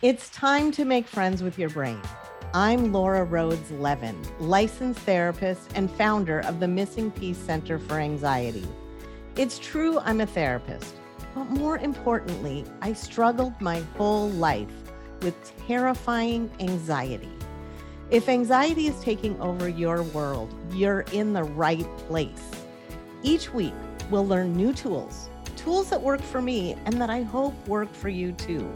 It's time to make friends with your brain. I'm Laura Rhodes Levin, licensed therapist and founder of the Missing Peace Center for Anxiety. It's true I'm a therapist, but more importantly, I struggled my whole life with terrifying anxiety. If anxiety is taking over your world, you're in the right place. Each week, we'll learn new tools, tools that work for me and that I hope work for you too.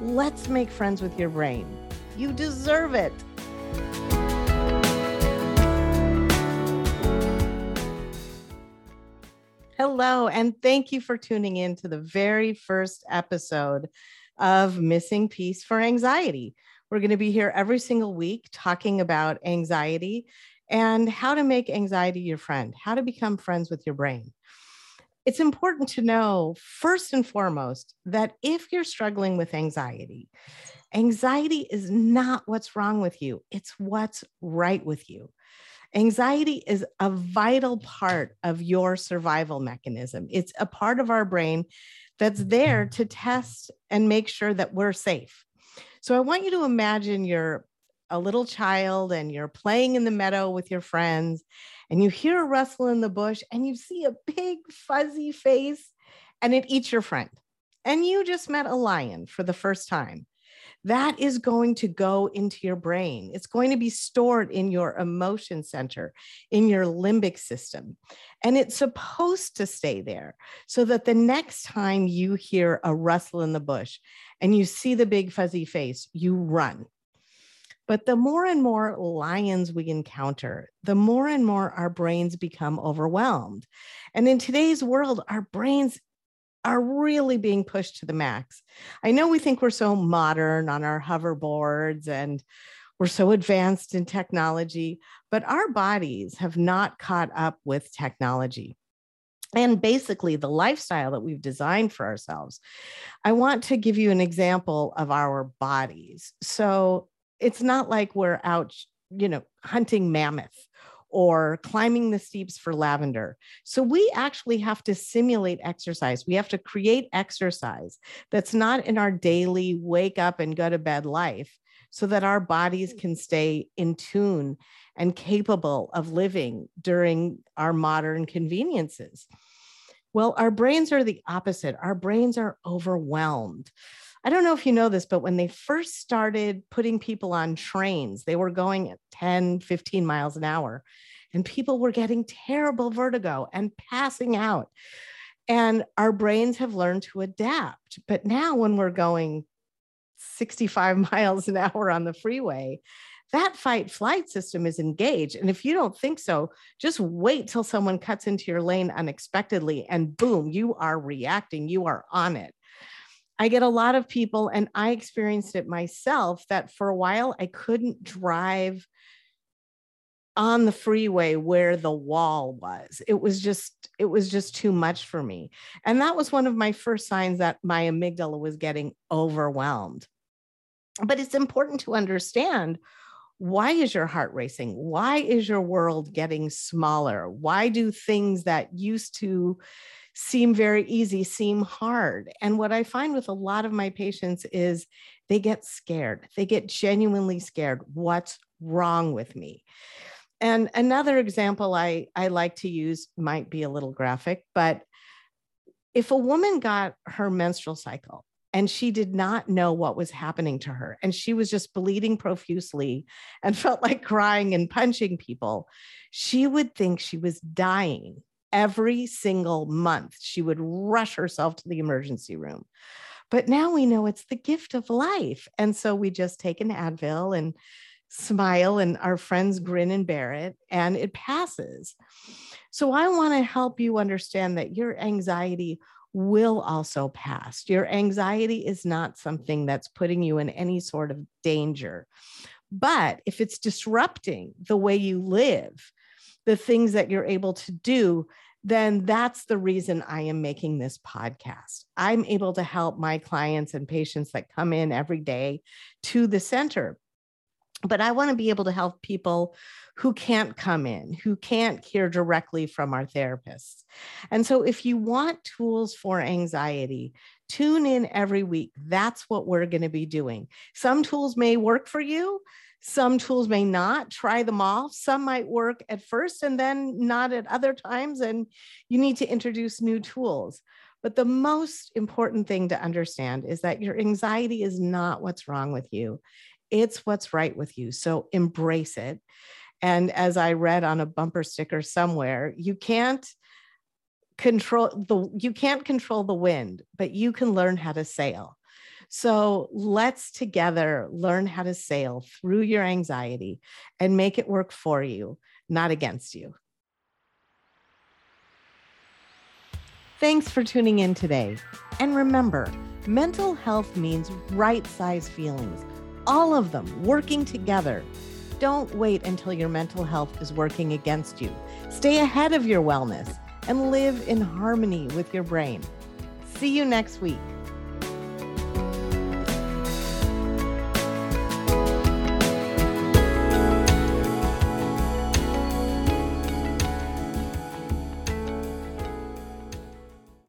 Let's make friends with your brain. You deserve it. Hello, and thank you for tuning in to the very first episode of Missing Peace for Anxiety. We're going to be here every single week talking about anxiety and how to make anxiety your friend, how to become friends with your brain it's important to know, first and foremost, that if you're struggling with anxiety, anxiety is not what's wrong with you, it's what's right with you. Anxiety is a vital part of your survival mechanism. It's a part of our brain that's there to test and make sure that we're safe. So I want you to imagine you're a little child and you're playing in the meadow with your friends and you hear a rustle in the bush and you see a big fuzzy face and it eats your friend. And you just met a lion for the first time. That is going to go into your brain. It's going to be stored in your emotion center, in your limbic system. And it's supposed to stay there so that the next time you hear a rustle in the bush and you see the big fuzzy face, you run but the more and more lions we encounter, the more and more our brains become overwhelmed. And in today's world, our brains are really being pushed to the max. I know we think we're so modern on our hoverboards and we're so advanced in technology, but our bodies have not caught up with technology and basically the lifestyle that we've designed for ourselves. I want to give you an example of our bodies. So, it's not like we're out, you know, hunting mammoth or climbing the steeps for lavender. So we actually have to simulate exercise. We have to create exercise that's not in our daily wake up and go to bed life so that our bodies can stay in tune and capable of living during our modern conveniences. Well, our brains are the opposite. Our brains are overwhelmed. I don't know if you know this, but when they first started putting people on trains, they were going at 10, 15 miles an hour, and people were getting terrible vertigo and passing out. And our brains have learned to adapt. But now, when we're going 65 miles an hour on the freeway, that fight flight system is engaged. And if you don't think so, just wait till someone cuts into your lane unexpectedly and boom, you are reacting, you are on it. I get a lot of people, and I experienced it myself that for a while I couldn't drive on the freeway where the wall was. It was just it was just too much for me. And that was one of my first signs that my amygdala was getting overwhelmed. But it's important to understand why is your heart racing why is your world getting smaller why do things that used to seem very easy seem hard. And what I find with a lot of my patients is they get scared. They get genuinely scared. What's wrong with me? And another example I, I like to use might be a little graphic, but if a woman got her menstrual cycle and she did not know what was happening to her and she was just bleeding profusely and felt like crying and punching people, she would think she was dying every single month. She would rush herself to the emergency room. But now we know it's the gift of life. And so we just take an Advil and smile, and our friends grin and bear it, and it passes. So I want to help you understand that your anxiety will also pass. Your anxiety is not something that's putting you in any sort of danger. But if it's disrupting the way you live, the things that you're able to do, then that's the reason I am making this podcast. I'm able to help my clients and patients that come in every day to the center but I want to be able to help people who can't come in, who can't hear directly from our therapists. And so, if you want tools for anxiety, tune in every week. That's what we're going to be doing. Some tools may work for you, some tools may not. Try them all. Some might work at first and then not at other times. And you need to introduce new tools. But the most important thing to understand is that your anxiety is not what's wrong with you. It's what's right with you. So embrace it. And as I read on a bumper sticker somewhere, you can't control the you can't control the wind, but you can learn how to sail. So let's together learn how to sail through your anxiety and make it work for you, not against you. Thanks for tuning in today. And remember, mental health means right size feelings all of them working together. Don't wait until your mental health is working against you. Stay ahead of your wellness and live in harmony with your brain. See you next week.